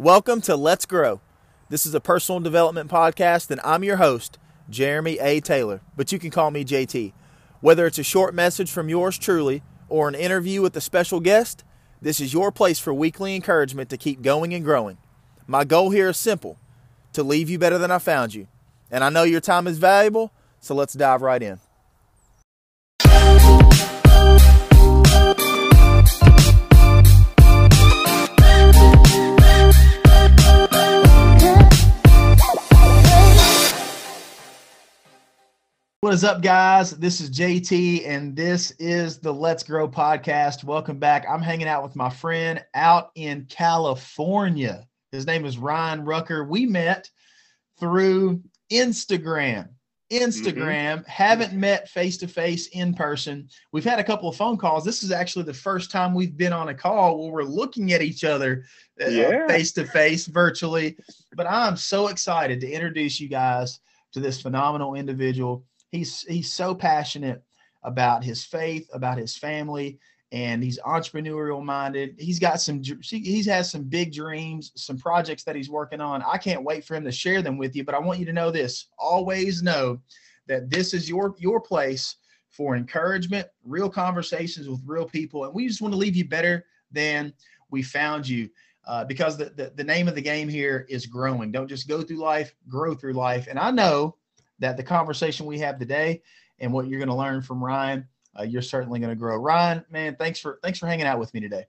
Welcome to Let's Grow. This is a personal development podcast, and I'm your host, Jeremy A. Taylor, but you can call me JT. Whether it's a short message from yours truly or an interview with a special guest, this is your place for weekly encouragement to keep going and growing. My goal here is simple to leave you better than I found you. And I know your time is valuable, so let's dive right in. What is up, guys? This is JT, and this is the Let's Grow podcast. Welcome back. I'm hanging out with my friend out in California. His name is Ryan Rucker. We met through Instagram. Instagram, mm-hmm. haven't met face to face in person. We've had a couple of phone calls. This is actually the first time we've been on a call where we're looking at each other face to face virtually. But I'm so excited to introduce you guys to this phenomenal individual he's he's so passionate about his faith, about his family, and he's entrepreneurial minded. He's got some he's has some big dreams, some projects that he's working on. I can't wait for him to share them with you, but I want you to know this. Always know that this is your your place for encouragement, real conversations with real people, and we just want to leave you better than we found you. Uh, because the, the, the name of the game here is growing. Don't just go through life, grow through life. And I know that the conversation we have today and what you're going to learn from Ryan, uh, you're certainly going to grow. Ryan, man, thanks for thanks for hanging out with me today.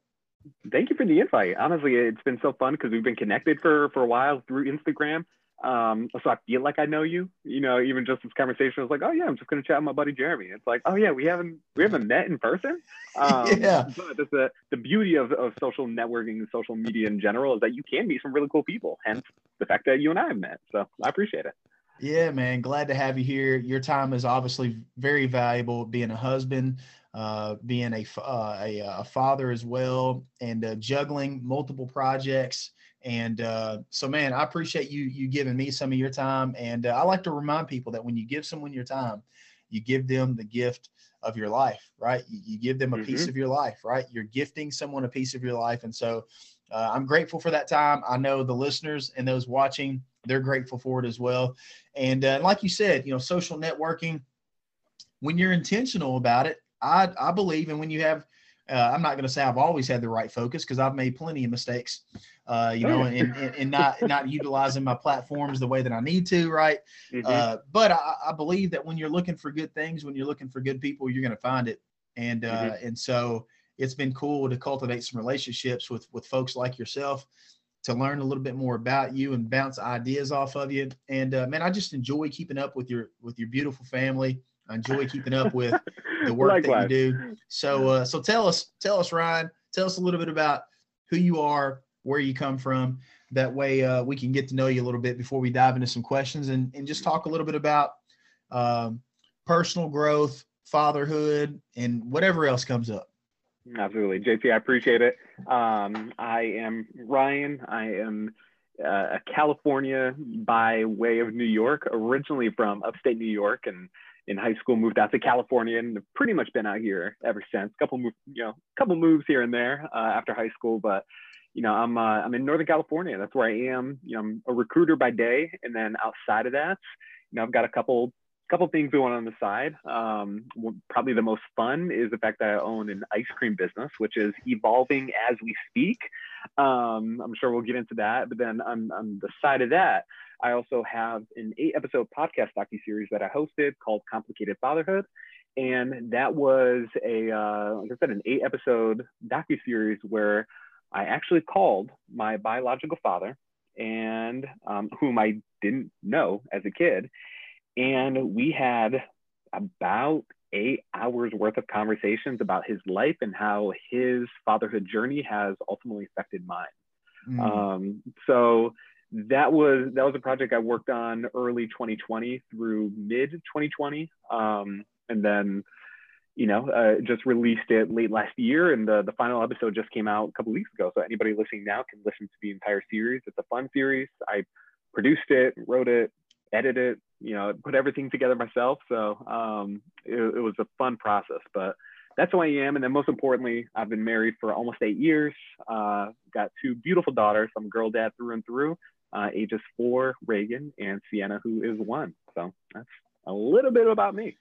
Thank you for the invite. Honestly, it's been so fun because we've been connected for for a while through Instagram. Um, so I feel like I know you. You know, even just this conversation I was like, oh yeah, I'm just gonna chat with my buddy Jeremy. It's like, oh yeah, we haven't we haven't met in person. Um, yeah. But the the beauty of, of social networking and social media in general is that you can meet some really cool people. Hence the fact that you and I have met. So I appreciate it. Yeah, man. Glad to have you here. Your time is obviously very valuable being a husband, uh, being a, uh, a, a, father as well, and uh, juggling multiple projects. And uh, so, man, I appreciate you you giving me some of your time. And uh, I like to remind people that when you give someone your time, you give them the gift of your life, right? You, you give them a mm-hmm. piece of your life, right? You're gifting someone a piece of your life. And so uh, I'm grateful for that time. I know the listeners and those watching they're grateful for it as well. And uh, like you said, you know, social networking, when you're intentional about it, I, I believe, and when you have, uh, I'm not going to say I've always had the right focus because I've made plenty of mistakes, uh, you know, and, and, and, not not utilizing my platforms the way that I need to, right? Mm-hmm. Uh, but I, I, believe that when you're looking for good things, when you're looking for good people, you're going to find it, and uh, mm-hmm. and so it's been cool to cultivate some relationships with with folks like yourself to learn a little bit more about you and bounce ideas off of you. And uh, man, I just enjoy keeping up with your with your beautiful family. I enjoy keeping up with the work Likewise. that you do. So uh, so tell us tell us Ryan, tell us a little bit about who you are, where you come from. That way uh, we can get to know you a little bit before we dive into some questions and and just talk a little bit about um, personal growth, fatherhood, and whatever else comes up. Absolutely. JT, I appreciate it. Um, I am Ryan. I am uh, a California by way of New York, originally from upstate New York, and in high school moved out to California and pretty much been out here ever since. Couple move, you know, couple moves here and there uh, after high school, but you know, I'm uh, I'm in Northern California. That's where I am. You know, I'm a recruiter by day, and then outside of that, you know, I've got a couple couple things going on the side. Um, probably the most fun is the fact that I own an ice cream business, which is evolving as we speak. Um, I'm sure we'll get into that. But then on, on the side of that, I also have an eight episode podcast docu series that I hosted called Complicated Fatherhood. And that was a, uh, like I said, an eight episode docu series where I actually called my biological father and um, whom I didn't know as a kid and we had about eight hours worth of conversations about his life and how his fatherhood journey has ultimately affected mine. Mm. Um, so that was that was a project I worked on early 2020 through mid 2020, um, and then you know uh, just released it late last year, and the the final episode just came out a couple weeks ago. So anybody listening now can listen to the entire series. It's a fun series. I produced it, wrote it, edited it, you know, put everything together myself. So um, it, it, was a fun process. But that's who I am. And then most importantly, I've been married for almost eight years. Uh, got two beautiful daughters. I'm a girl dad through and through. Uh, ages four, Reagan, and Sienna, who is one. So that's a little bit about me.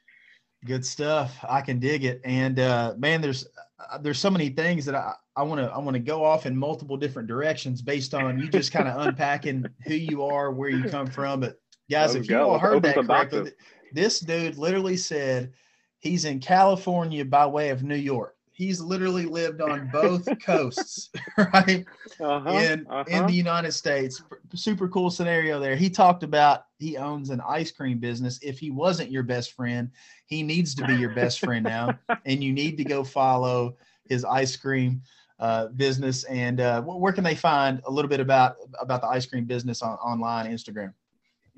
Good stuff. I can dig it. And uh, man, there's uh, there's so many things that I I want to I want to go off in multiple different directions based on you just kind of unpacking who you are, where you come from. But guys, Let's if you all heard that correctly, this dude literally said he's in California by way of New York. He's literally lived on both coasts, right? Uh-huh, in uh-huh. in the United States. Super cool scenario there. He talked about he owns an ice cream business. If he wasn't your best friend, he needs to be your best friend now, and you need to go follow his ice cream uh, business. And uh, where can they find a little bit about about the ice cream business on online, Instagram?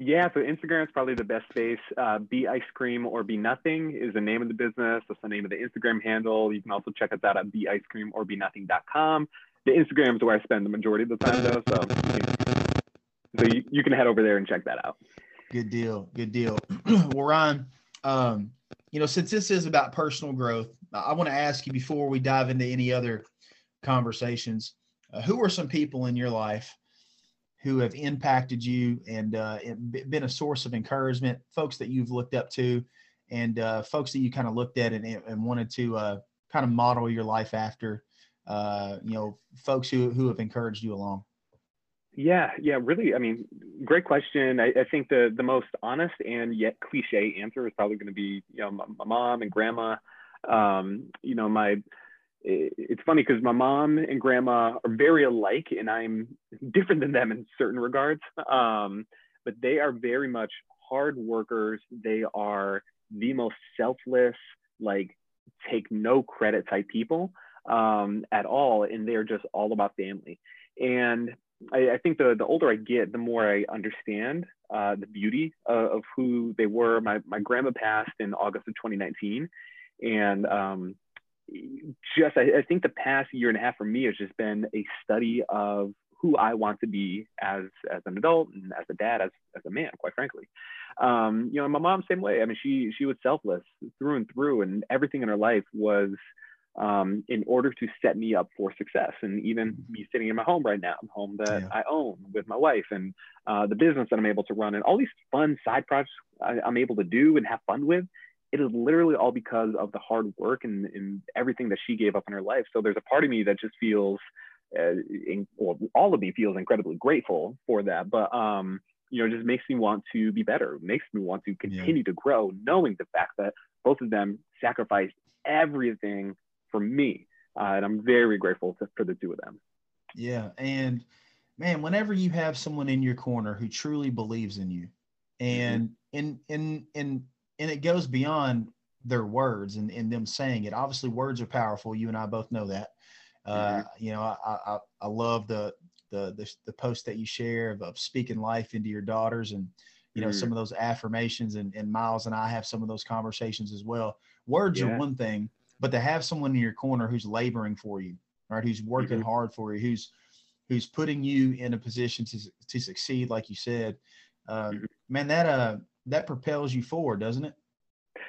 Yeah, so Instagram is probably the best space. Uh, be Ice Cream or Be Nothing is the name of the business. That's the name of the Instagram handle. You can also check us out at Be Ice Cream or Be Nothing.com. The Instagram is where I spend the majority of the time, though. So, so you, you can head over there and check that out. Good deal. Good deal. well, Ryan, um, you know, since this is about personal growth, I want to ask you before we dive into any other conversations, uh, who are some people in your life who have impacted you and uh, been a source of encouragement, folks that you've looked up to, and uh, folks that you kind of looked at and, and wanted to uh, kind of model your life after, uh, you know, folks who, who have encouraged you along? Yeah, yeah, really. I mean, great question. I, I think the the most honest and yet cliche answer is probably going to be, you know, my, my mom and grandma. Um, you know, my it's funny because my mom and grandma are very alike and i'm different than them in certain regards um, but they are very much hard workers. They are the most selfless like take no credit type people um, at all and they're just all about family. And I, I, think the, the older i get the more i understand uh, the beauty of, of, who they were. My, my grandma passed in august of 2019 and um, just I, I, think the past year and a half for me has just been a study of who I want to be as as an adult and as a dad, as as a man, quite frankly. Um, you know, my mom same way. I mean, she she was selfless through and through, and everything in her life was um, in order to set me up for success. And even me sitting in my home right now, home that yeah. I own with my wife, and uh, the business that I'm able to run, and all these fun side projects I, I'm able to do and have fun with it is literally all because of the hard work and, and everything that she gave up in her life. So there's a part of me that just feels, uh, in, well, all of me feels incredibly grateful for that. But um, you know, it just makes me want to be better. Makes me want to continue yeah. to grow, knowing the fact that both of them sacrificed everything for me, uh, and I'm very grateful to, for the two of them. Yeah, and man, whenever you have someone in your corner who truly believes in you, mm-hmm. and mm-hmm. in in in and it goes beyond their words and, and them saying it. Obviously, words are powerful. You and I both know that. Uh, mm-hmm. You know, I, I, I love the, the, the, the post that you share of, of speaking life into your daughters and, you know, mm-hmm. some of those affirmations and, and Miles and I have some of those conversations as well. Words yeah. are one thing, but to have someone in your corner who's laboring for you, right? Who's working mm-hmm. hard for you, who's, who's putting you in a position to, to succeed, like you said, uh, mm-hmm. man, that, uh, that propels you forward, doesn't it?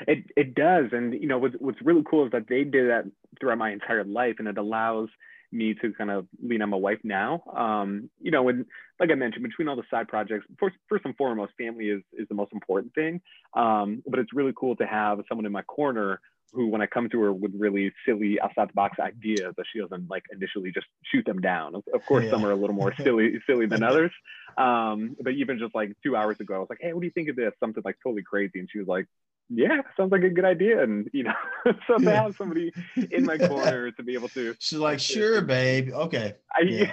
It it does, and you know what's what's really cool is that they did that throughout my entire life, and it allows me to kind of lean on my wife now. Um, you know, and like I mentioned, between all the side projects, first, first and foremost, family is is the most important thing. Um, but it's really cool to have someone in my corner who, when I come to her with really silly outside the box ideas, that she doesn't like initially just shoot them down. Of, course, yeah. some are a little more silly, silly than others. Um, but even just like two hours ago, I was like, "Hey, what do you think of this?" Something like totally crazy, and she was like, "Yeah, sounds like a good idea." And you know, so to have somebody in my corner to be able to, she's like, "Sure, babe, okay." I, yeah.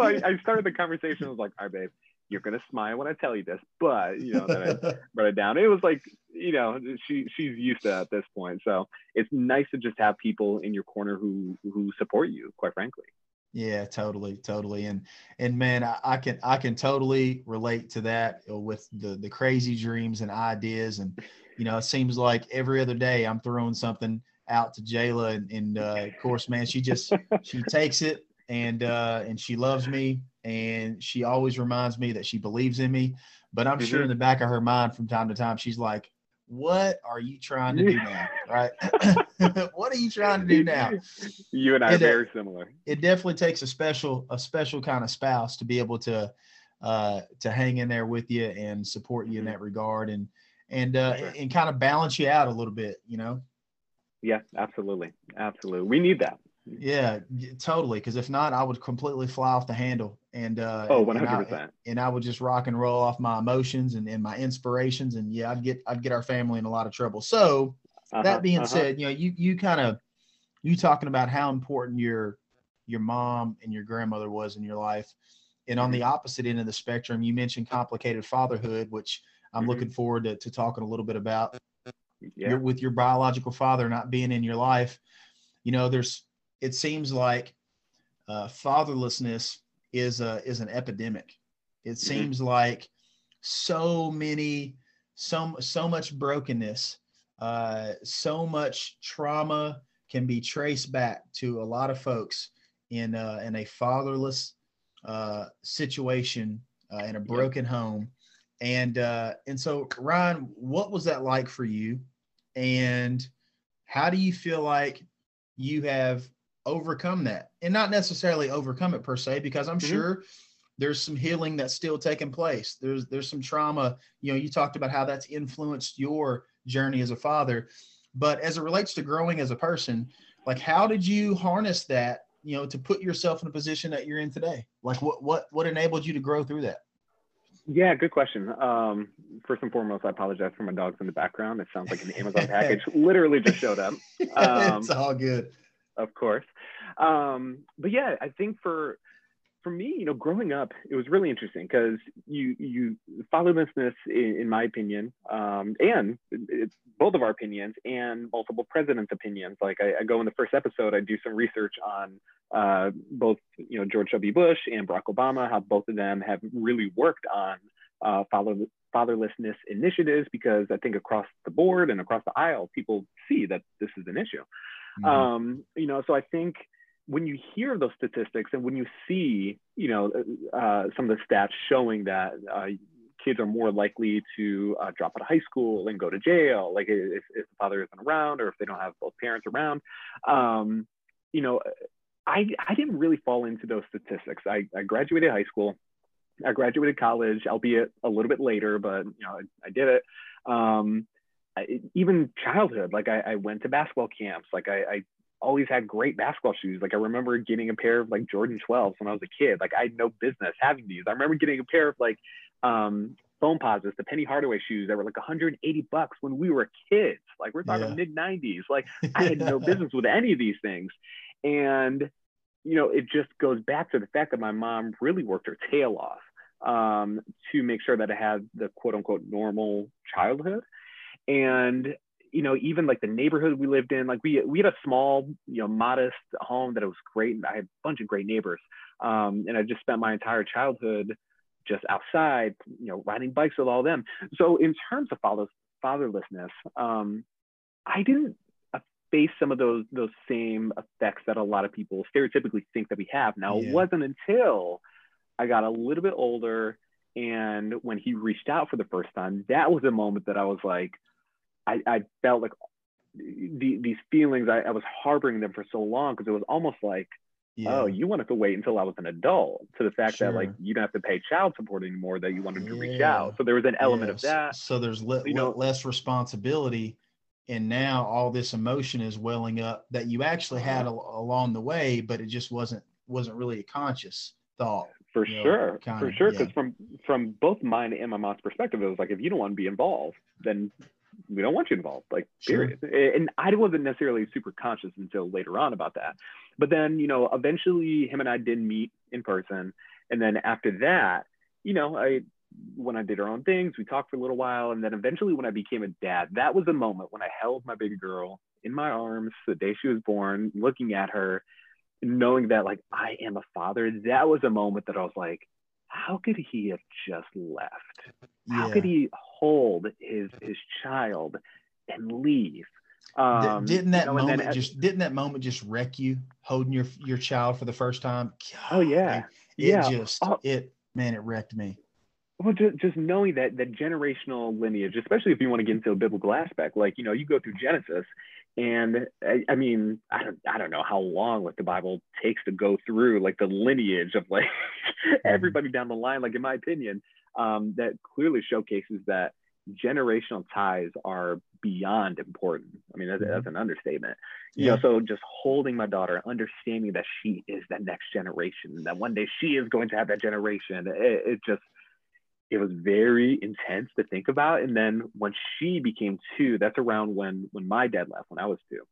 I, I started the conversation. I was like, "All right, babe." You're gonna smile when I tell you this, but you know, then I wrote it down. It was like, you know, she she's used to that at this point. So it's nice to just have people in your corner who who support you, quite frankly. Yeah, totally, totally. And and man, I, I can I can totally relate to that with the the crazy dreams and ideas. And you know, it seems like every other day I'm throwing something out to Jayla, and, and uh, of course, man, she just she takes it and uh, and she loves me and she always reminds me that she believes in me. But I'm mm-hmm. sure in the back of her mind, from time to time, she's like, what are you trying to do now? Right? what are you trying to do now? You and I are very similar. It definitely takes a special, a special kind of spouse to be able to, uh, to hang in there with you and support you in mm-hmm. that regard, and and uh, sure. and kind of balance you out a little bit, you know. Yeah, absolutely, absolutely. We need that. Yeah, totally. Because if not, I would completely fly off the handle, and uh, oh, one hundred percent. And I would just rock and roll off my emotions and, and my inspirations, and yeah, I'd get I'd get our family in a lot of trouble. So uh-huh, that being uh-huh. said, you know, you you kind of you talking about how important your your mom and your grandmother was in your life, and on the mm-hmm. opposite end of the spectrum, you mentioned complicated fatherhood, which I'm mm-hmm. looking forward to, to talking a little bit about. Yeah. Your, with your biological father not being in your life, you know, there's it seems like uh, fatherlessness is a is an epidemic. It mm-hmm. seems like so many, so so much brokenness, uh, so much trauma can be traced back to a lot of folks in uh, in a fatherless uh, situation uh, in a broken home, and uh, and so Ryan, what was that like for you, and how do you feel like you have overcome that. And not necessarily overcome it per se because i'm mm-hmm. sure there's some healing that's still taking place. There's there's some trauma. You know you talked about how that's influenced your journey as a father. But as it relates to growing as a person like how did you harness that you know to put yourself in a position that you're in today? Like what what what enabled you to grow through that? Yeah good question. Um first and foremost i apologize for my dogs in the background. It sounds like an amazon package literally just showed up. Um, it's all good. of course. Um, but yeah, I think for for me, you know, growing up, it was really interesting because you you fatherlessness, in, in my opinion, um, and it's both of our opinions and multiple presidents' opinions. Like I, I, go in the first episode, I do some research on uh, both you know George W. Bush and Barack Obama, how both of them have really worked on uh, father, fatherlessness initiatives because I think across the board and across the aisle, people see that this is an issue. Mm-hmm. Um, you know, so I think when you hear those statistics and when you see, you know, uh, some of the stats showing that uh, kids are more likely to uh, drop out of high school and go to jail, like if, if, the father isn't around or if they don't have both parents around, um, you know, I, I didn't really fall into those statistics. I, I graduated high school. I graduated college, albeit a little bit later, but you know, I, I did it. Um, even childhood, like I, I, went to basketball camps. Like I, I, always had great basketball shoes. Like I remember getting a pair of like Jordan 12s when I was a kid. Like I had no business having these. I remember getting a pair of like um, Foamposites, the Penny Hardaway shoes that were like 180 bucks when we were kids. Like we're talking yeah. mid 90s. Like I had no business with any of these things. And, you know, it just goes back to the fact that my mom really worked her tail off um, to make sure that I had the quote unquote normal childhood and you know even like the neighborhood we lived in like we we had a small you know modest home that it was great and i had a bunch of great neighbors um, and i just spent my entire childhood just outside you know riding bikes with all them so in terms of father, fatherlessness um, i didn't face some of those those same effects that a lot of people stereotypically think that we have now yeah. it wasn't until i got a little bit older and when he reached out for the first time that was a moment that i was like I, I felt like the, these feelings, I, I was harboring them for so long because it was almost like, yeah. oh, you wanted to wait until I was an adult to the fact sure. that like you don't have to pay child support anymore, that you wanted to yeah. reach out. So there was an element yeah. of that. So there's le- you know, less responsibility. And now all this emotion is welling up that you actually had uh-huh. a- along the way, but it just wasn't wasn't really a conscious thought. For sure, know, for sure. Because from from both mine and my mom's perspective, it was like if you don't want to be involved, then we don't want you involved like period. Sure. and i wasn't necessarily super conscious until later on about that. But then you know eventually him and i did meet in person. And then after that you know i when i did our own things we talked for a little while. And then eventually when i became a dad that was the moment when i held my baby girl in my arms the day she was born looking at her knowing that like i am a father. That was a moment that i was like how could he have just left? How could he hold his his child and leave? Um, didn't that you know, moment just didn't that moment just wreck you holding your your child for the first time? God, oh yeah, it, yeah. just oh. it man, it wrecked me. well, just, just knowing that that generational lineage, especially if you want to get into a biblical aspect, like you know, you go through Genesis, and I, I mean, I don't, I don't know how long like the Bible takes to go through like the lineage of like mm-hmm. everybody down the line. Like in my opinion, um, that clearly showcases that generational ties are beyond important. I mean, that's, that's mm-hmm. an understatement. You know, so just holding my daughter, understanding that she is that next generation, that one day she is going to have that generation. It, it just it was very intense to think about. And then when she became two, that's around when when my dad left, when I was two.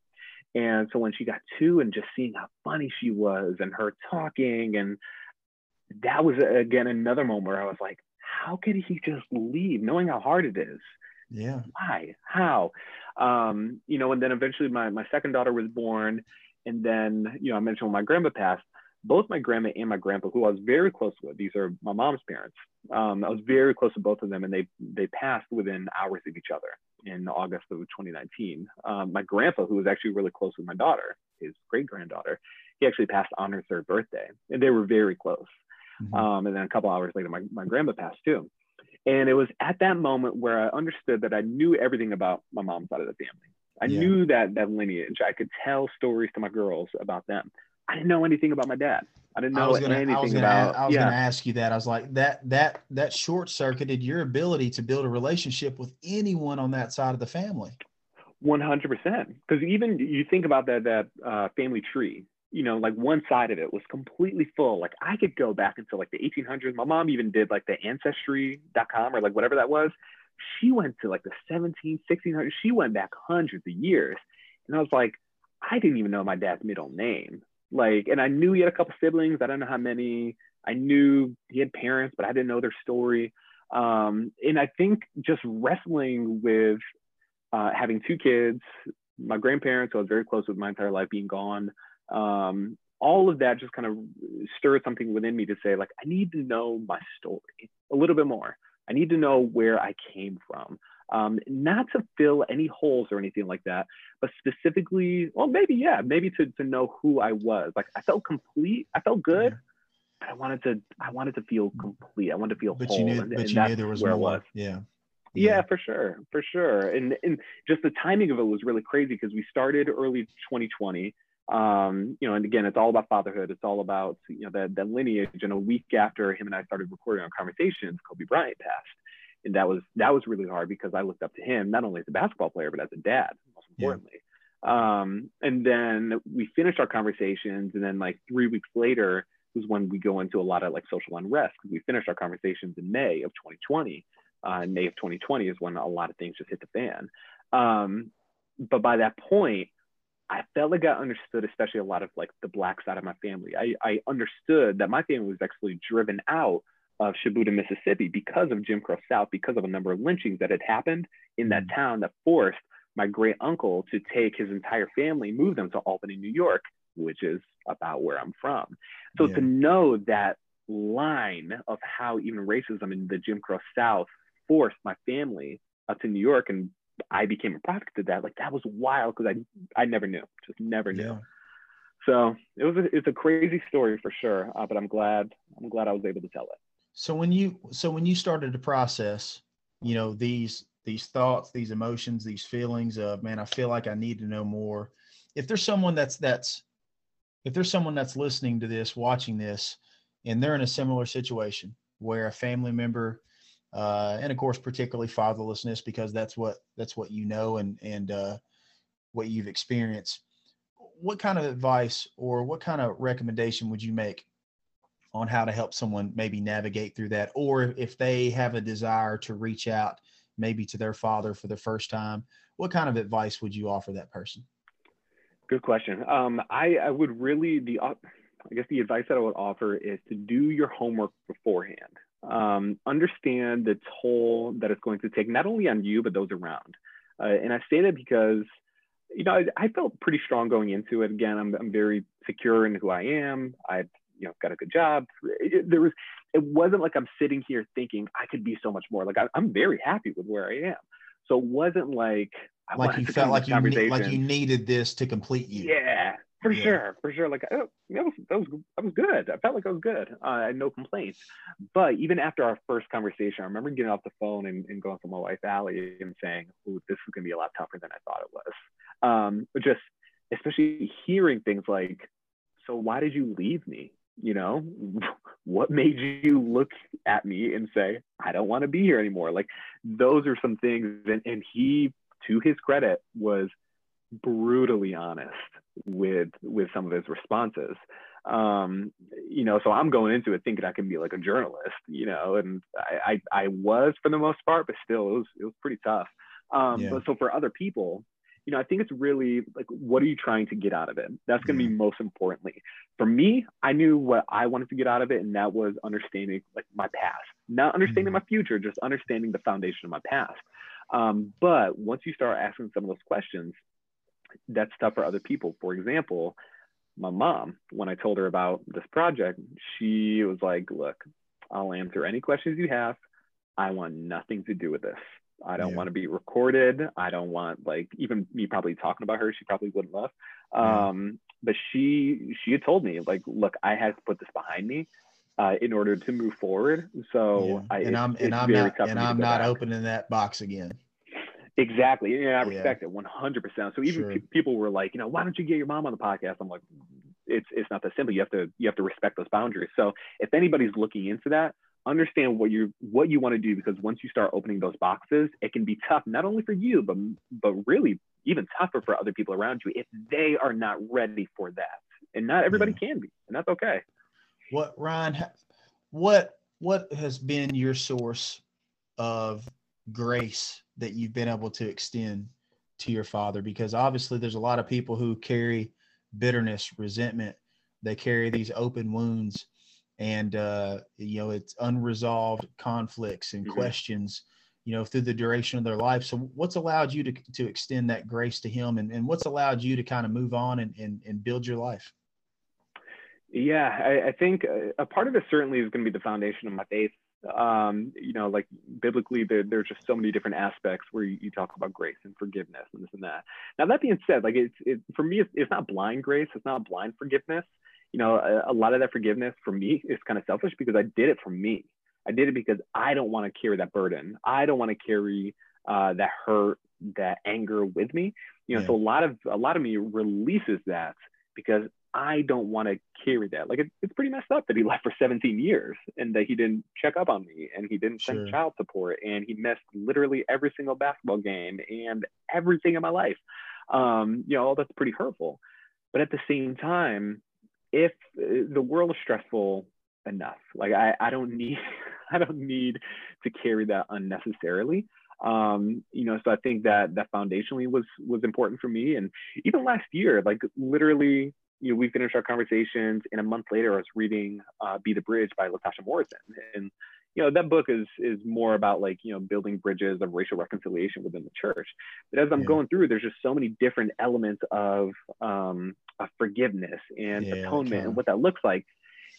And so when she got two and just seeing how funny she was and her talking, and that was again another moment where I was like, how could he just leave, knowing how hard it is? Yeah. Why? How? Um, you know, and then eventually my my second daughter was born. And then, you know, I mentioned when my grandpa passed, both my grandma and my grandpa, who I was very close with, these are my mom's parents. Um, I was very close to both of them, and they they passed within hours of each other in August of 2019. Um, my grandpa, who was actually really close with my daughter, his great granddaughter, he actually passed on her third birthday, and they were very close. Mm-hmm. Um, and then a couple hours later, my, my grandma passed too. And it was at that moment where I understood that I knew everything about my mom's side of the family. I yeah. knew that that lineage. I could tell stories to my girls about them. I didn't know anything about my dad. I didn't know gonna, anything I about. I was yeah. going to ask you that. I was like that that that short circuited your ability to build a relationship with anyone on that side of the family. One hundred percent. Because even you think about that that uh, family tree. You know, like one side of it was completely full. Like I could go back until like the 1800s. My mom even did like the ancestry.com or like whatever that was. She went to like the 17, 1600s. She went back hundreds of years. And I was like, I didn't even know my dad's middle name. Like, and I knew he had a couple siblings. I don't know how many. I knew he had parents, but I didn't know their story. Um, and I think just wrestling with uh, having two kids, my grandparents, who I was very close with my entire life, being gone, um, all of that just kind of stirred something within me to say, like, I need to know my story a little bit more. I need to know where I came from um, not to fill any holes or anything like that, but specifically, well, maybe, yeah, maybe to, to know who I was. Like I felt complete, I felt good. Yeah. But I wanted to, I wanted to feel complete. I wanted to feel but whole. You knew, and, but and you knew there was where more. Was. Yeah. yeah. Yeah, for sure, for sure, and and just the timing of it was really crazy because we started early 2020, um, you know, and again, it's all about fatherhood. It's all about you know that that lineage. And a week after him and I started recording our conversations, Kobe Bryant passed and that was that was really hard because I looked up to him not only as a basketball player but as a dad, most importantly. Yeah. Um, and then we finished our conversations, and then like three weeks later was when we go into a lot of like social unrest because we finished our conversations in May of 2020. Uh, in May of 2020 is when a lot of things just hit the fan. Um, but by that point, I felt like I understood, especially a lot of like the black side of my family. I, I understood that my family was actually driven out of Shubuta, Mississippi, because of Jim Crow South, because of a number of lynchings that had happened in that mm. town that forced my great uncle to take his entire family, move them to Albany, New York, which is about where I'm from. So yeah. to know that line of how even racism in the Jim Crow South forced my family up to New York and I became a product of that, like that was wild because I I never knew, just never knew. Yeah. So it was a, it's a crazy story for sure, uh, but I'm glad I'm glad I was able to tell it. So when you so when you started to process, you know, these these thoughts, these emotions, these feelings of man, I feel like I need to know more. If there's someone that's that's if there's someone that's listening to this, watching this, and they're in a similar situation where a family member, uh, and of course particularly fatherlessness, because that's what that's what you know and and uh, what you've experienced. What kind of advice or what kind of recommendation would you make on how to help someone maybe navigate through that? Or if they have a desire to reach out maybe to their father for the first time what kind of advice would you offer that person? Good question. Um, I, I would really the i guess the advice that i would offer is to do your homework beforehand um, understand the toll that it's going to take not only on you but those around uh, and i say that because you know I, I, felt pretty strong going into it again I'm, I'm very secure in who i am i've you know got a good job. It, there was it wasn't like I'm sitting here thinking I could be so much more. Like I, am very happy with where I am. So it wasn't like I like you felt like you ne- like you needed this to complete you. Yeah, for Yeah. sure, for sure. Like oh, that was that was that was good. I felt like I was good. Uh, I had no complaints. But even after our first conversation, I remember getting off the phone and, and going to my wife Allie and saying, "Ooh, this is gonna be a lot tougher than I thought it was." Um, but just especially hearing things like, "So why did you leave me?" You know, what made you look at me and say, "I don't want to be here anymore"? Like those are some things, and and he, to his credit, was brutally honest with with some of his responses. Um you know so i'm going into it thinking i can be like a journalist you know and i i, I was for the most part but still it was it was pretty tough. Um Yeah. but so for other people you know i think it's really like what are you trying to get out of it? That's going to be most importantly. For me i knew what i wanted to get out of it and that was understanding like my past. Not understanding Mhm. my future just understanding the foundation of my past. Um, but once you start asking some of those questions that's stuff for other people. For example, my mom, when I told her about this project, she was like, Look, I'll answer any questions you have. I want nothing to do with this. I don't Yeah. want to be recorded. I don't want like even me probably talking about her. She probably wouldn't love. Yeah. Um, but she she had told me like, look, I had to put this behind me uh, in order to move forward. So Yeah. I, and I'm and I'm not and I'm not back. opening that box again. Exactly. Yeah, I Yeah. respect it 100%. So even Sure. pe- people were like, you know, why don't you get your mom on the podcast? I'm like, it's it's not that simple. You have to you have to respect those boundaries. So if anybody's looking into that, understand what you what you want to do because once you start opening those boxes, it can be tough not only for you but but really even tougher for other people around you if they are not ready for that. And not everybody can be, and that's okay. What Ryan? What what has been your source of grace that you've been able to extend to your father? Because obviously, there's a lot of people who carry bitterness, resentment. They carry these open wounds, and uh, you know it's unresolved conflicts and Mhm. questions. You know, through the duration of their life. So, what's allowed you to to extend that grace to him, and, and what's allowed you to kind of move on and, and and build your life? Yeah, I, I think a, a part of it certainly is going to be the foundation of my faith. Um, you know, like biblically, there, there's just so many different aspects where you, you talk about grace and forgiveness and this and that. Now, that being said, like it's it, for me, it's, it's not blind grace, it's not blind forgiveness. You know, a, a lot of that forgiveness for me is kind of selfish because I did it for me. I did it because I don't want to carry that burden. I don't want to carry uh, that hurt, that anger with me. You know, Yeah. so a lot of a lot of me releases that because I don't want to carry that. Like it, it's pretty messed up that he left for 17 years and that he didn't check up on me and he didn't Sure. send child support and he missed literally every single basketball game and everything in my life. Um, you know, all that's pretty hurtful. But at the same time, if uh, the world is stressful enough, like I, I don't need, I don't need to carry that unnecessarily. Um, you know, so I think that that foundationally was was important for me. And even last year, like literally, you know, we finished our conversations, and a month later, I was reading uh, "Be the Bridge" by Latasha Morrison, and you know that book is is more about like you know building bridges of racial reconciliation within the church. But as I'm Yeah. going through, there's just so many different elements of um, of forgiveness and Yeah, atonement kinda- and what that looks like.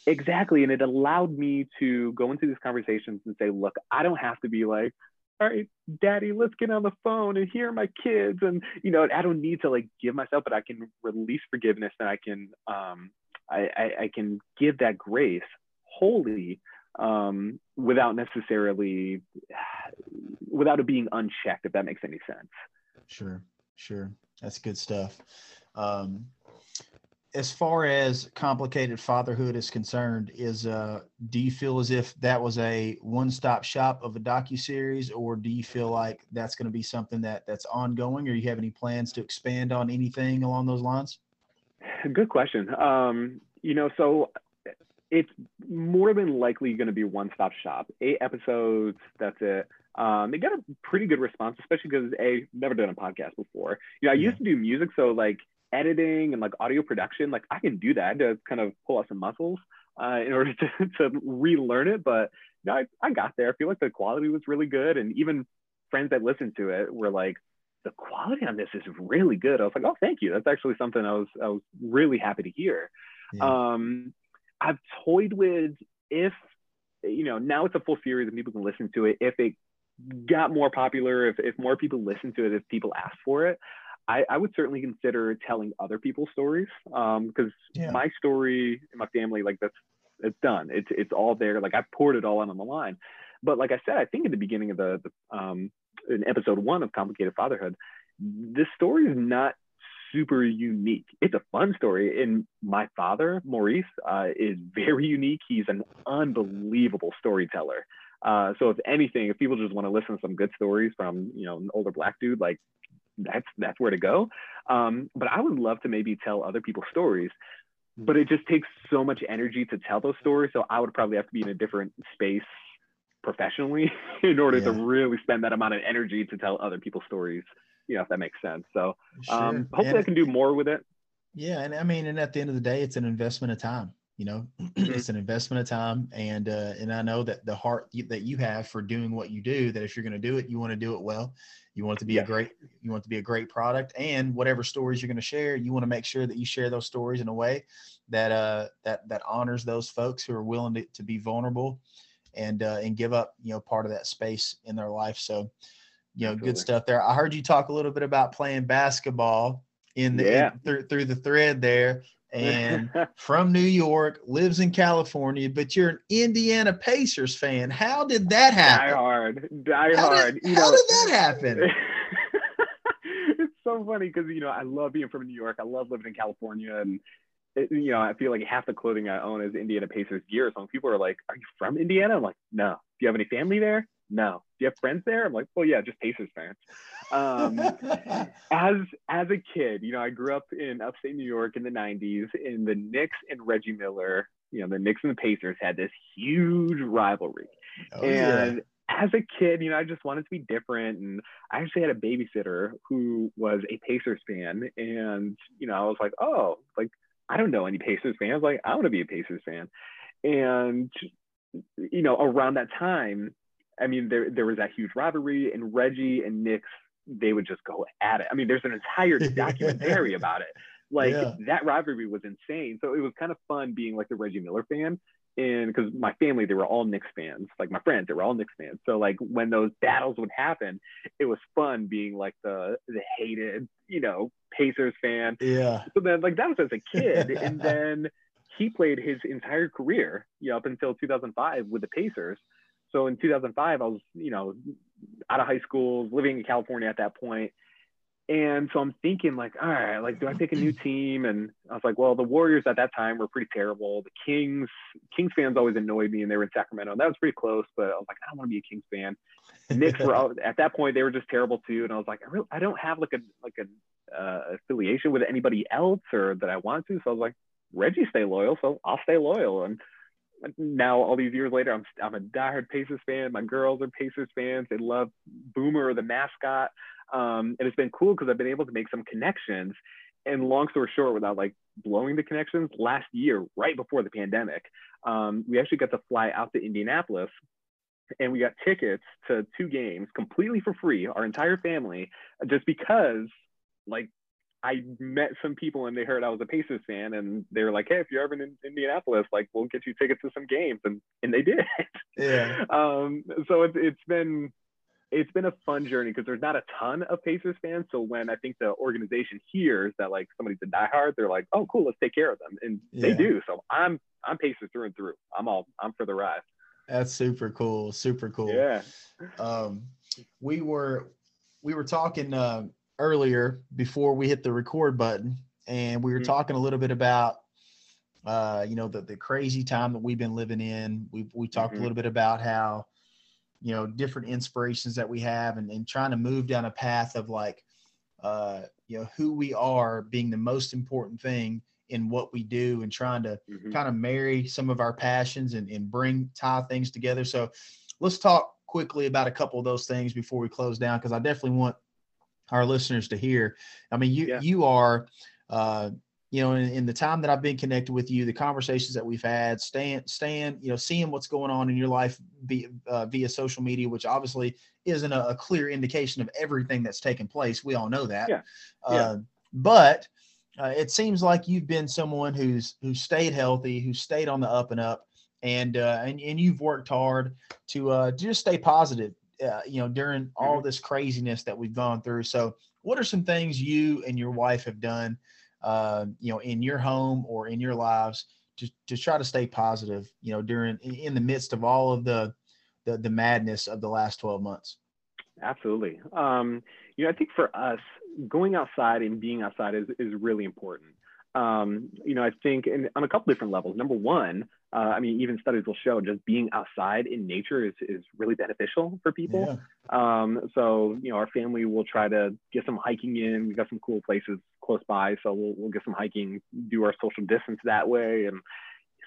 Exactly, and it allowed me to go into these conversations and say, look, I don't have to be like all right, daddy, let's get on the phone and hear my kids. And, you know, I don't need to like give myself, but I can release forgiveness and I can, um, I, I, I can give that grace wholly um, without necessarily, without it being unchecked, if that makes any sense. Sure, sure. That's good stuff. Um, as far as complicated fatherhood is concerned, is uh, do you feel as if that was a one-stop shop of a docu series, or do you feel like that's going to be something that that's ongoing, or you have any plans to expand on anything along those lines? Good question. Um, you know, so it's more than likely going to be one stop shop. Eight episodes, that's it. Um, it got a pretty good response, especially because a never done a podcast before. You know, I Yeah. used to do music, so like editing and like audio production, like I can do that. I had to kind of pull out some muscles uh, in order to, to relearn it, but you know, I, I got there. I feel like the quality was really good, and even friends that listened to it were like, the quality on this is really good. I was like, oh, thank you. That's actually something I was I was really happy to hear. Yeah. Um, I've toyed with if you know now it's a full series and people can listen to it. If it got more popular, if if more people listen to it, if people ask for it, I, I would certainly consider telling other people's stories because um, yeah. my story and my family, like that's it's done. It's it's all there. Like I poured it all out on the line. But like I said, I think in the beginning of the, the um, in episode one of Complicated Fatherhood, this story is not super unique. It's a fun story. And my father, Maurice, uh, is very unique. He's an unbelievable storyteller. Uh, so if anything, if people just want to listen to some good stories from you know an older black dude, like that's that's where to go. Um, but I would love to maybe tell other people's stories, but it just takes so much energy to tell those stories. So I would probably have to be in a different space professionally in order yeah. to really spend that amount of energy to tell other people's stories. You know, if that makes sense. So um, hopefully and, I can do more with it. Yeah, and I mean, and at the end of the day, it's an investment of time you know mm-hmm. it's an investment of time and uh, and i know that the heart that you have for doing what you do that if you're going to do it you want to do it well you want it to be yeah. a great you want it to be a great product and whatever stories you're going to share you want to make sure that you share those stories in a way that uh that that honors those folks who are willing to, to be vulnerable and uh and give up you know part of that space in their life so you know Absolutely. good stuff there i heard you talk a little bit about playing basketball in the yeah. in, through, through the thread there and from New York, lives in California, but you're an Indiana Pacers fan. How did that happen? Die hard, die how hard. Did, you how know, did that happen? it's so funny because you know I love being from New York. I love living in California, and it, you know I feel like half the clothing I own is Indiana Pacers gear. So when people are like, "Are you from Indiana?" I'm like, "No." Do you have any family there? No. Do you have friends there? I'm like, well, yeah, just Pacers fans. Um, as as a kid, you know, I grew up in upstate New York in the '90s, and the Knicks and Reggie Miller, you know, the Knicks and the Pacers had this huge rivalry, oh, and. Yeah. As a kid, you know, I just wanted to be different. And I actually had a babysitter who was a Pacers fan. And, you know, I was like, oh, like, I don't know any Pacers fans. Like, I want to be a Pacers fan. And, you know, around that time, I mean, there there was that huge rivalry, and Reggie and Knicks they would just go at it. I mean, there's an entire documentary about it. Like yeah. that rivalry was insane. So it was kind of fun being like the Reggie Miller fan. And because my family, they were all Knicks fans. Like my friends, they were all Knicks fans. So like when those battles would happen, it was fun being like the the hated, you know, Pacers fan. Yeah. So then like that was as a kid, and then he played his entire career, you know, up until 2005 with the Pacers. So in 2005, I was, you know, out of high school, living in California at that point. And so I'm thinking like, all right, like, do I pick a new team? And I was like, well, the Warriors at that time were pretty terrible. The Kings, Kings fans always annoyed me and they were in Sacramento. And that was pretty close, but I was like, I don't want to be a Kings fan. Knicks were at that point, they were just terrible too. And I was like, I really, I don't have like a, like a uh, affiliation with anybody else or that I want to. So I was like, Reggie stay loyal. So I'll stay loyal. And now all these years later, I'm I'm a diehard Pacers fan. My girls are Pacers fans. They love Boomer, the mascot, um, and it's been cool because I've been able to make some connections. And long story short, without like blowing the connections, last year, right before the pandemic, um, we actually got to fly out to Indianapolis, and we got tickets to two games completely for free, our entire family, just because like I met some people and they heard I was a Pacers fan and they were like, "Hey, if you're ever in Indianapolis, like we'll get you tickets to some games," and and they did. Yeah. um. So it's it's been it's been a fun journey because there's not a ton of Pacers fans. So when I think the organization hears that like somebody's a diehard, they're like, "Oh, cool, let's take care of them," and yeah. they do. So I'm I'm Pacers through and through. I'm all I'm for the ride. That's super cool. Super cool. Yeah. Um, we were we were talking. Uh, earlier before we hit the record button, and we were mm-hmm. talking a little bit about uh, you know the the crazy time that we've been living in. We we talked mm-hmm. a little bit about how you know different inspirations that we have, and, and trying to move down a path of like uh, you know who we are being the most important thing in what we do, and trying to mm-hmm. kind of marry some of our passions and and bring tie things together. So let's talk quickly about a couple of those things before we close down because I definitely want our listeners to hear. I mean, you yeah. you are, uh, you know, in, in, the time that I've been connected with you, the conversations that we've had, staying, staying, you know, seeing what's going on in your life via, uh, via social media, which obviously isn't a, a, clear indication of everything that's taken place. We all know that. Yeah. Uh, yeah. But uh, it seems like you've been someone who's who stayed healthy, who stayed on the up and up, and uh, and and you've worked hard to uh, just stay positive uh, you know, during all Mm-hmm. this craziness that we've gone through. So, what are some things you and your wife have done, uh, you know, in your home or in your lives to to try to stay positive, you know, during in the midst of all of the the, the madness of the last twelve months? Absolutely. Um, you know, I think for us, going outside and being outside is, is really important. Um, you know, I think in, on a couple different levels. Number one, uh, I mean, even studies will show just being outside in nature is, is really beneficial for people. Yeah. Um, so, you know, our family will try to get some hiking in. We've got some cool places close by. So we'll, we'll get some hiking, do our social distance that way, and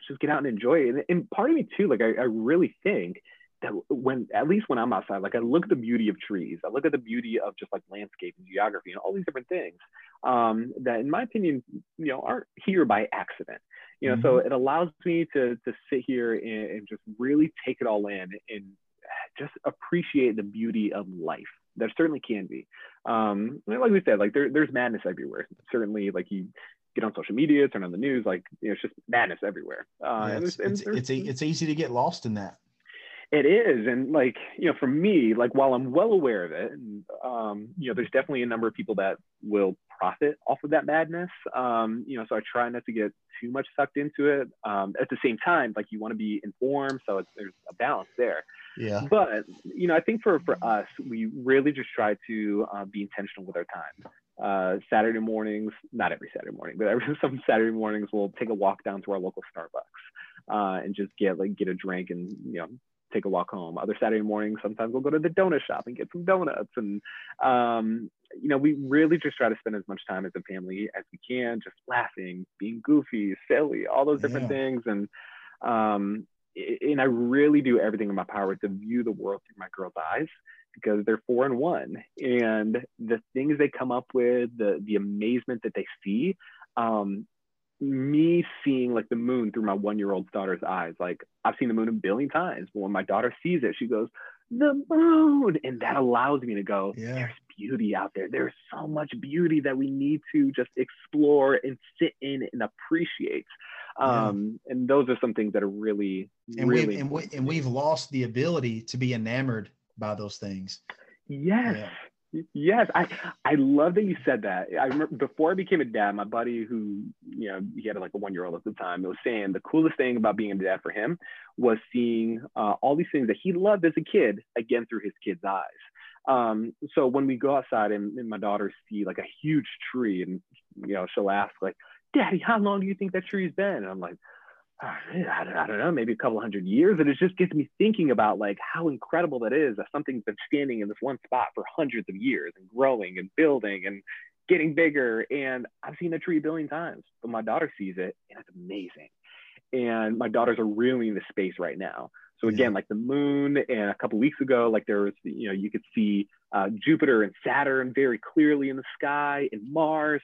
just get out and enjoy it. And, and part of me, too, like, I, I really think that when, at least when I'm outside, like, I look at the beauty of trees, I look at the beauty of just like landscape and geography and all these different things um, that, in my opinion, you know, aren't here by accident. You know, so it allows me to to sit here and, and just really take it all in and just appreciate the beauty of life. There certainly can be. Um, like we said, like there, there's madness everywhere. Certainly, like you get on social media, turn on the news, like you know, it's just madness everywhere. Uh, Yeah, and it's, there's- and it's, there's- it's, it's easy to get lost in that. It is, and like you know, for me, like while I'm well aware of it, and, um, you know, there's definitely a number of people that will profit off of that madness. Um, you know, so I try not to get too much sucked into it. Um, at the same time, like you want to be informed, so it's, there's a balance there. Yeah. But you know, I think for for us, we really just try to uh, be intentional with our time. Uh, Saturday mornings, not every Saturday morning, but every some Saturday mornings, we'll take a walk down to our local Starbucks uh, and just get like get a drink and you know take a walk home. Other Saturday mornings, sometimes we'll go to the donut shop and get some donuts. And um, you know, we really just try to spend as much time as a family as we can, just laughing, being goofy, silly, all those different Yeah. things. And um, i- and I really do everything in my power to view the world through my girls' eyes because they're four and one, and the things they come up with, the the amazement that they see. Um, me seeing like the moon through my one year old daughter's eyes. Like I've seen the moon a billion times, but when my daughter sees it, she goes, the moon. And that allows me to go, Yeah. there's beauty out there. There's so much beauty that we need to just explore and sit in and appreciate. Yeah. Um, and those are some things that are really, And really we've and, we, and we've lost the ability to be enamored by those things. Yes. Yeah. Yes, I I love that you said that. I remember before I became a dad, my buddy who you know he had like a one year old at the time was saying the coolest thing about being a dad for him was seeing uh, all these things that he loved as a kid again through his kids' eyes. Um, so when we go outside and, and my daughter see like a huge tree and you know she'll ask like, "Daddy, how long do you think that tree's been?" And I'm like. "Ah, I don't, I don't know, maybe a couple hundred years. And it just gets me thinking about like how incredible that is that something's been standing in this one spot for hundreds of years and growing and building and getting bigger. And I've seen a tree a billion times, but my daughter sees it and it's amazing. And my daughters are really in the space right now. So Yeah. again, like the moon, and a couple weeks ago, like there was, you know, you could see uh, Jupiter and Saturn very clearly in the sky, and Mars.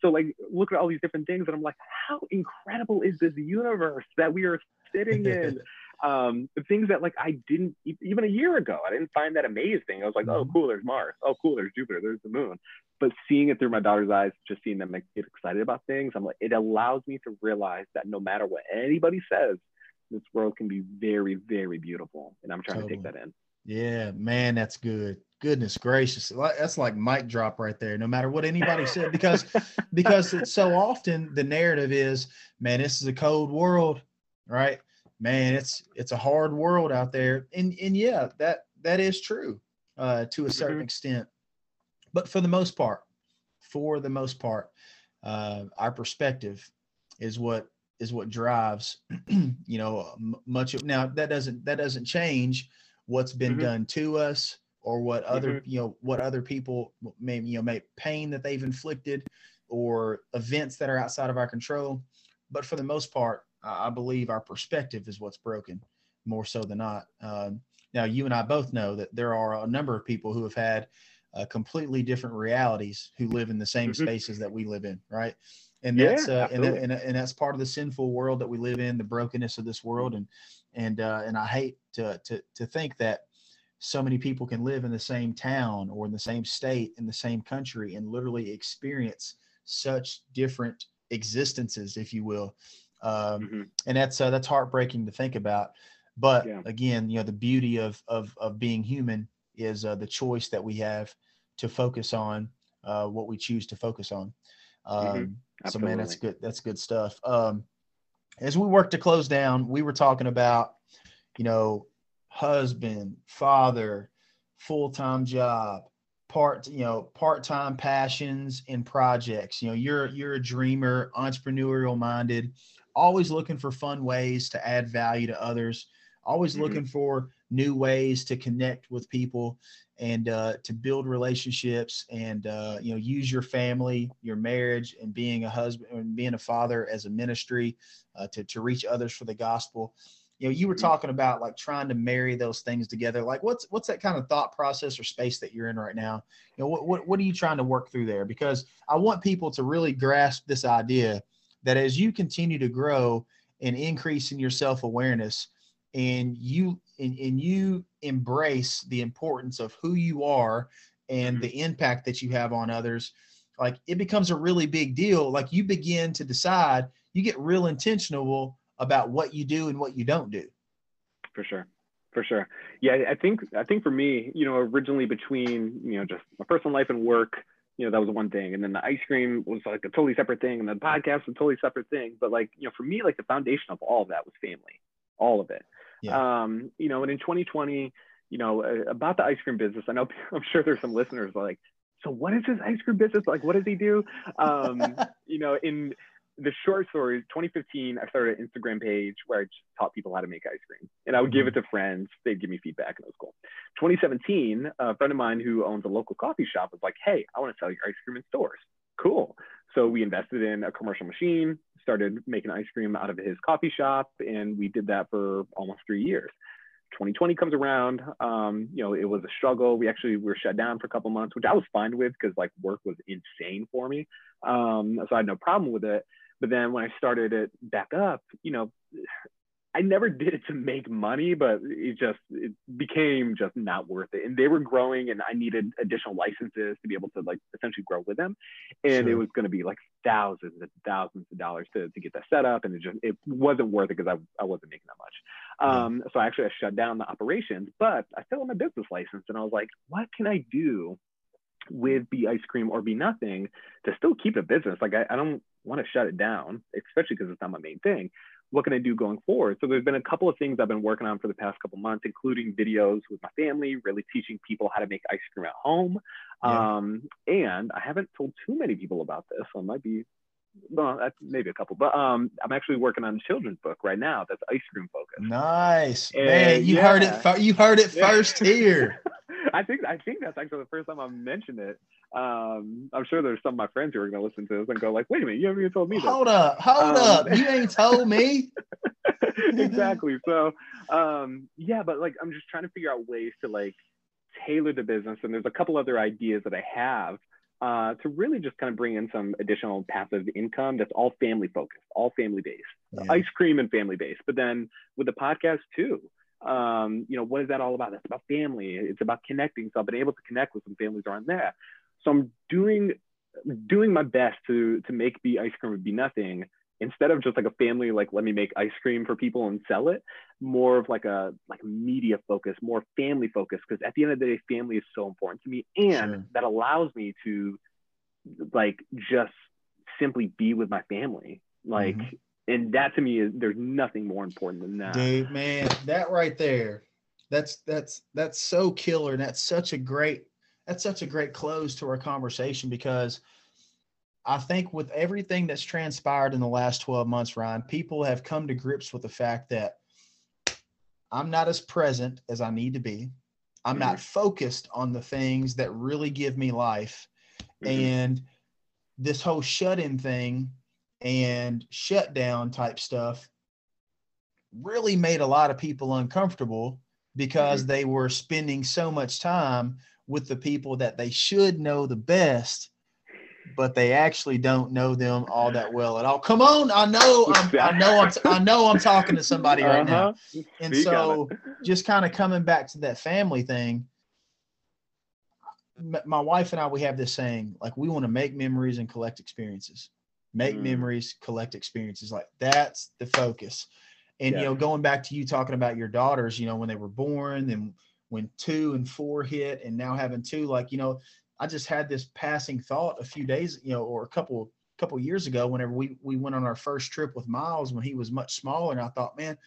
So like, look at all these different things, and I'm like, how incredible is this universe that we are sitting in? um, things that like I didn't even a year ago, I didn't find that amazing. I was like, oh, Mhm. cool, there's Mars. Oh, cool, there's Jupiter. There's the moon. But seeing it through my daughter's eyes, just seeing them like, get excited about things, I'm like, it allows me to realize that no matter what anybody says, this world can be very, very beautiful, and I'm trying to take that in. Yeah, man, that's good. Goodness gracious. That's like mic drop right there. No matter what anybody said, because because it's so often the narrative is, man, this is a cold world, right? Man, it's it's a hard world out there. And and yeah, that that is true uh to a certain Mhm. extent. But for the most part, for the most part, uh our perspective is what is what drives you know much of now that doesn't that doesn't change what's been Mhm. done to us or what other you know what other people maybe you know may pain that they've inflicted or events that are outside of our control but for the most part i believe our perspective is what's broken more so than not um, now you and i both know that there are a number of people who have had uh, completely different realities who live in the same Mhm. spaces that we live in right and Yeah, that's uh, and, that- and, and that's part of the sinful world that we live in the brokenness of this world and and uh, and i hate to to to think that so many people can live in the same town or in the same state in the same country and literally experience such different existences if you will um, Mhm. and that's uh, that's heartbreaking to think about but Yeah. again you know the beauty of of of being human is uh, the choice that we have to focus on uh, what we choose to focus on. Um, mm-hmm. so man, that's good. That's good stuff. Um, as we work to close down, we were talking about, you know, husband, father, full-time job, part, you know, part-time passions and projects. You know, you're you're a dreamer, entrepreneurial minded, always looking for fun ways to add value to others, always mm-hmm. looking for new ways to connect with people and uh, to build relationships and uh, you know use your family your marriage and being a husband and being a father as a ministry uh, to, to reach others for the gospel. You know you were mm-hmm. talking about like trying to marry those things together. Like what's what's that kind of thought process or space that you're in right now? You know what, what, what are you trying to work through there? Because i want people to really grasp this idea that as you continue to grow and increase in your self-awareness and you and, and you embrace the importance of who you are and mm-hmm. the impact that you have on others like it becomes a really big deal. Like you begin to decide you get real intentional about what you do and what you don't do. For sure. For sure. Yeah i think i think for me you know originally between you know just my personal life and work you know that was one thing. And then the ice cream was like a totally separate thing and the podcast was a totally separate thing. But like you know for me like the foundation of all of that was family all of it yeah. Um, you know, and in 2020, you know, uh, about the ice cream business, I know I'm sure there's some listeners like, so what is his ice cream business? Like, what does he do? Um, you know, in the short story, 2015, I started an Instagram page where I just taught people how to make ice cream, and I would mm-hmm. give it to friends. They'd give me feedback, and it was cool. 2017, a friend of mine who owns a local coffee shop was like, "Hey, I want to sell your ice cream in stores." Cool. So we invested in a commercial machine, started making ice cream out of his coffee shop, and we did that for almost three years. 2020 comes around, um, you know, it was a struggle. We actually were shut down for a couple months, which I was fine with because like work was insane for me. Um, so I had no problem with it. But then when I started it back up, you know, I never did it to make money, but it just it became just not worth it. And they were growing, and I needed additional licenses to be able to like essentially grow with them. And sure. it was going to be like thousands and thousands of dollars to, to get that set up, and it just it wasn't worth it because I, I wasn't making that much. Um, so I actually I shut down the operations, but I still had my business license, and I was like, what can I do with Be Ice Cream or Be Nothing to still keep a business? Like I, I don't want to shut it down, especially because it's not my main thing what can I do going forward? So there's been a couple of things I've been working on for the past couple months, including videos with my family, really teaching people how to make ice cream at home. Yeah. Um, and I haven't told too many people about this, so it might be well, that's maybe a couple, but um, I'm actually working on a children's book right now that's ice cream focused. Nice, and man. You yeah. heard it. You heard it first here. I think I think that's actually the first time I've mentioned it. Um, I'm sure there's some of my friends who are going to listen to this and go like, "Wait a minute, you haven't even told me." That. Hold up, hold um, up, you ain't told me. exactly. So, um, yeah, but like, I'm just trying to figure out ways to like tailor the business, and there's a couple other ideas that I have uh, to really just kind of bring in some additional passive income that's all family focused, all family based, yeah. ice cream and family based. But then with the podcast too, um, you know, what is that all about? It's about family. It's about connecting. So I've been able to connect with some families around there. So I'm doing doing my best to to make Be Ice Cream Be Nothing instead of just like a family like let me make ice cream for people and sell it more of like a like media focus more family focus because at the end of the day family is so important to me and sure. that allows me to like just simply be with my family like mm-hmm and that to me is there's nothing more important than that. Dude, man, that right there, that's that's that's so killer. And that's such a great that's such a great close to our conversation because I think with everything that's transpired in the last 12 months, Ryan, people have come to grips with the fact that I'm not as present as I need to be. I'm mm-hmm. not focused on the things that really give me life. Mm-hmm. And this whole shut in thing and shutdown type stuff really made a lot of people uncomfortable because mm-hmm. they were spending so much time with the people that they should know the best but they actually don't know them all that well at all. Come on, I know, I'm, I know, I'm, I know, I'm talking to somebody right uh-huh. now. And Speak so, just kind of coming back to that family thing, my wife and I, we have this saying, like we want to make memories and collect experiences make mm. memories, collect experiences. Like that's the focus. And yeah. you know, going back to you talking about your daughters, you know, when they were born and when two and four hit and now having two, like, you know, I just had this passing thought a few days, you know, or a couple couple years ago whenever we we went on our first trip with Miles when he was much smaller and I thought, man,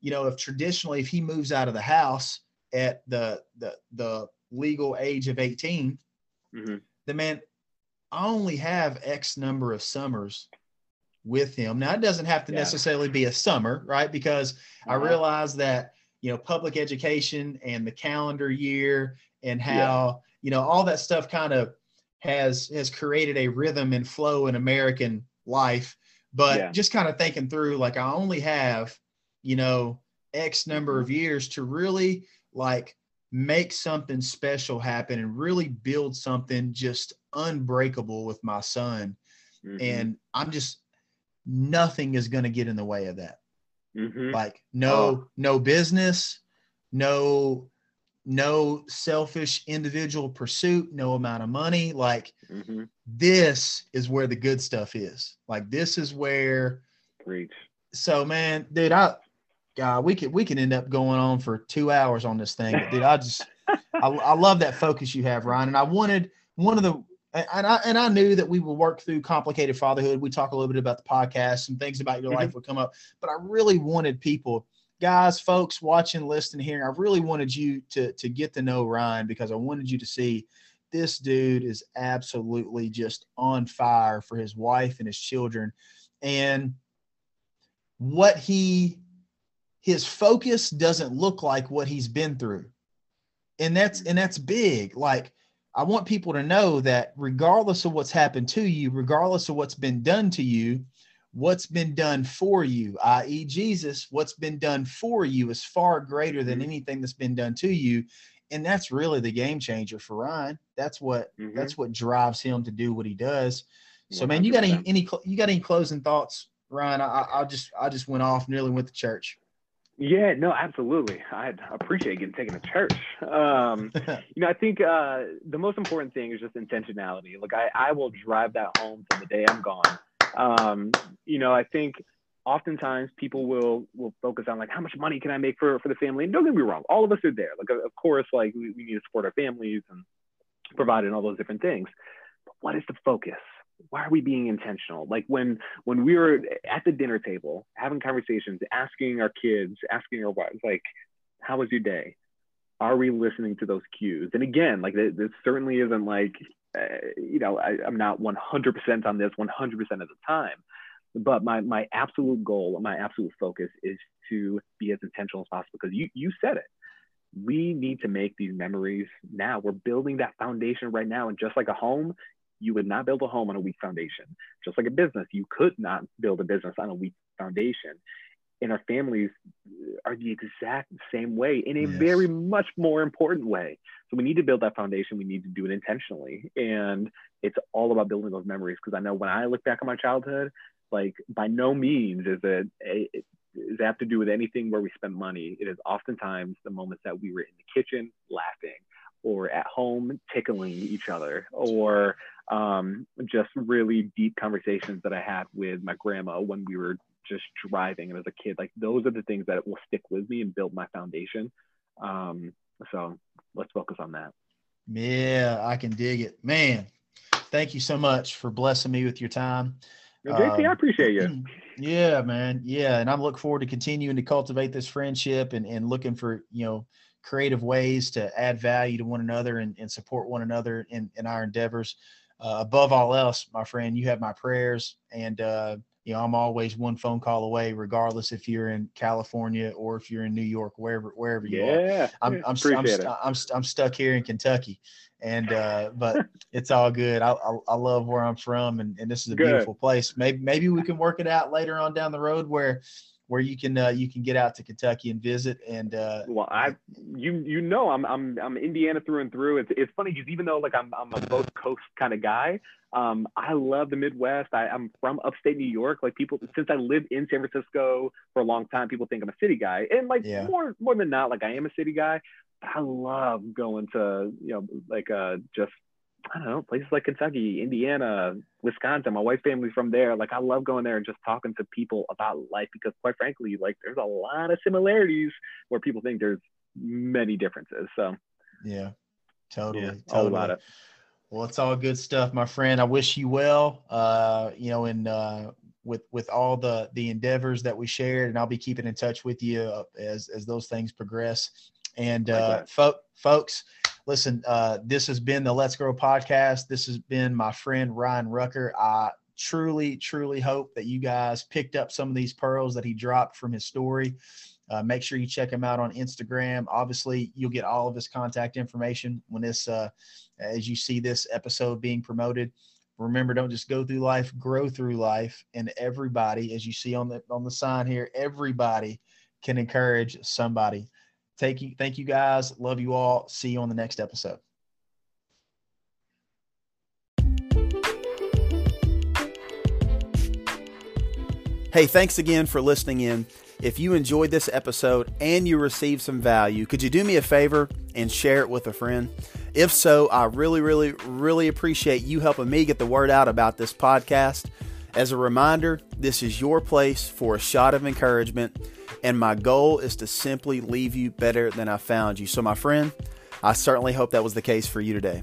you know, if traditionally if he moves out of the house at the the the legal age of 18, mm-hmm. the man I only have X number of summers with him. Now it doesn't have to yeah. necessarily be a summer, right? Because uh-huh. I realize that you know public education and the calendar year and how. You know all that stuff kind of has has created a rhythm and flow in American life. But yeah. just kind of thinking through, like I only have, you know, X number of years to really like make something special happen and really build something just unbreakable with my son. Mm-hmm. And I'm just nothing is going to get in the way of that. Mm-hmm. Like no, oh. no business, no no selfish individual pursuit, no amount of money. Like mm-hmm. this is where the good stuff is. Like this is where. Preach. So man, dude, I, God, we could we could end up going on for two hours on this thing. But dude, I just, I, I love that focus you have, Ryan. And I wanted one of the. And I and I knew that we would work through complicated fatherhood. We talk a little bit about the podcast, some things about your mm-hmm. life would come up, but I really wanted people guys, folks watching, listening, here, I really wanted you to to get to know Ryan because I wanted you to see this dude is absolutely just on fire for his wife and his children, and what he his focus doesn't look like what he's been through, and that's and that's big. Like I want people to know that regardless of what's happened to you, regardless of what's been done to you, what's been done for you, i.e., Jesus, what's been done for you is far greater than mm-hmm. anything that's been done to you. And that's really the game changer for Ryan. That's what mm-hmm. that's what drives him to do what he does. So, 100%. man, you got any, any you got any closing thoughts, Ryan? I, I just I just went off, nearly went to church. Yeah, no, absolutely. I appreciate getting taken to church. Um, you know, I think uh, the most important thing is just intentionality. Like I, I will drive that home from the day I'm gone. Um, you know, I think oftentimes people will will focus on like how much money can I make for for the family. And don't get me wrong, all of us are there. Like of course, like we, we need to support our families and provide and all those different things. But what is the focus? Why are we being intentional? Like when when we were at the dinner table having conversations, asking our kids, asking our wives, like, how was your day? Are we listening to those cues? And again, like this certainly isn't like Uh, you know, I, am not 100% on this 100% of the time, but my, my absolute goal, my absolute focus is to be as intentional as possible because you, you said it. We need to make these memories now. We're building that foundation right now. And just like a home, you would not build a home on a weak foundation. Just like a business, you could not build a business on a weak foundation and our families are the exact same way in a yes. very much more important way. So we need to build that foundation. We need to do it intentionally. And it's all about building those memories. Because I know when I look back on my childhood, like by no means is it, it it have to do with anything where we spend money. It is oftentimes the moments that we were in the kitchen laughing or at home tickling each other or um, just really deep conversations that I had with my grandma when we were just driving and as a kid like those are the things that will stick with me and build my foundation um, so let's focus on that yeah i can dig it man thank you so much for blessing me with your time JT, um, I appreciate you. Yeah, man. Yeah. And I'm look forward to continuing to cultivate this friendship and, and looking for, you know, creative ways to add value to one another and, and support one another in, in our endeavors. Uh, above all else, my friend, you have my prayers and, uh, you know, I'm always one phone call away, regardless if you're in California or if you're in New York, wherever wherever you yeah, are. I'm I'm, I'm, I'm, I'm, I'm stuck here in Kentucky, and uh, but it's all good. I, I, I love where I'm from, and, and this is a good. beautiful place. Maybe maybe we can work it out later on down the road where where you can uh, you can get out to Kentucky and visit. And uh, well, I you you know I'm I'm I'm Indiana through and through. It's it's funny because even though like I'm I'm a both coast kind of guy, um, I love the Midwest. I, I'm from upstate New York. Like people, since I lived in San Francisco for a long time, people think I'm a city guy, and like yeah. more more than not, like I am a city guy. But I love going to you know like uh just I don't know, places like Kentucky, Indiana, Wisconsin. My wife's family's from there. Like I love going there and just talking to people about life because quite frankly, like there's a lot of similarities where people think there's many differences. So yeah, totally, yeah, totally. all about it. Well, it's all good stuff, my friend. I wish you well. Uh, you know, and uh, with with all the the endeavors that we shared, and I'll be keeping in touch with you uh, as as those things progress. And uh, fo- folks, listen, uh, this has been the Let's Grow podcast. This has been my friend Ryan Rucker. I truly, truly hope that you guys picked up some of these pearls that he dropped from his story. Uh, make sure you check him out on Instagram. Obviously, you'll get all of his contact information when this, uh, as you see this episode being promoted. Remember, don't just go through life, grow through life, and everybody, as you see on the on the sign here, everybody can encourage somebody. Thank you, thank you guys. Love you all. See you on the next episode. Hey, thanks again for listening in. If you enjoyed this episode and you received some value, could you do me a favor and share it with a friend? If so, I really, really, really appreciate you helping me get the word out about this podcast. As a reminder, this is your place for a shot of encouragement, and my goal is to simply leave you better than I found you. So, my friend, I certainly hope that was the case for you today.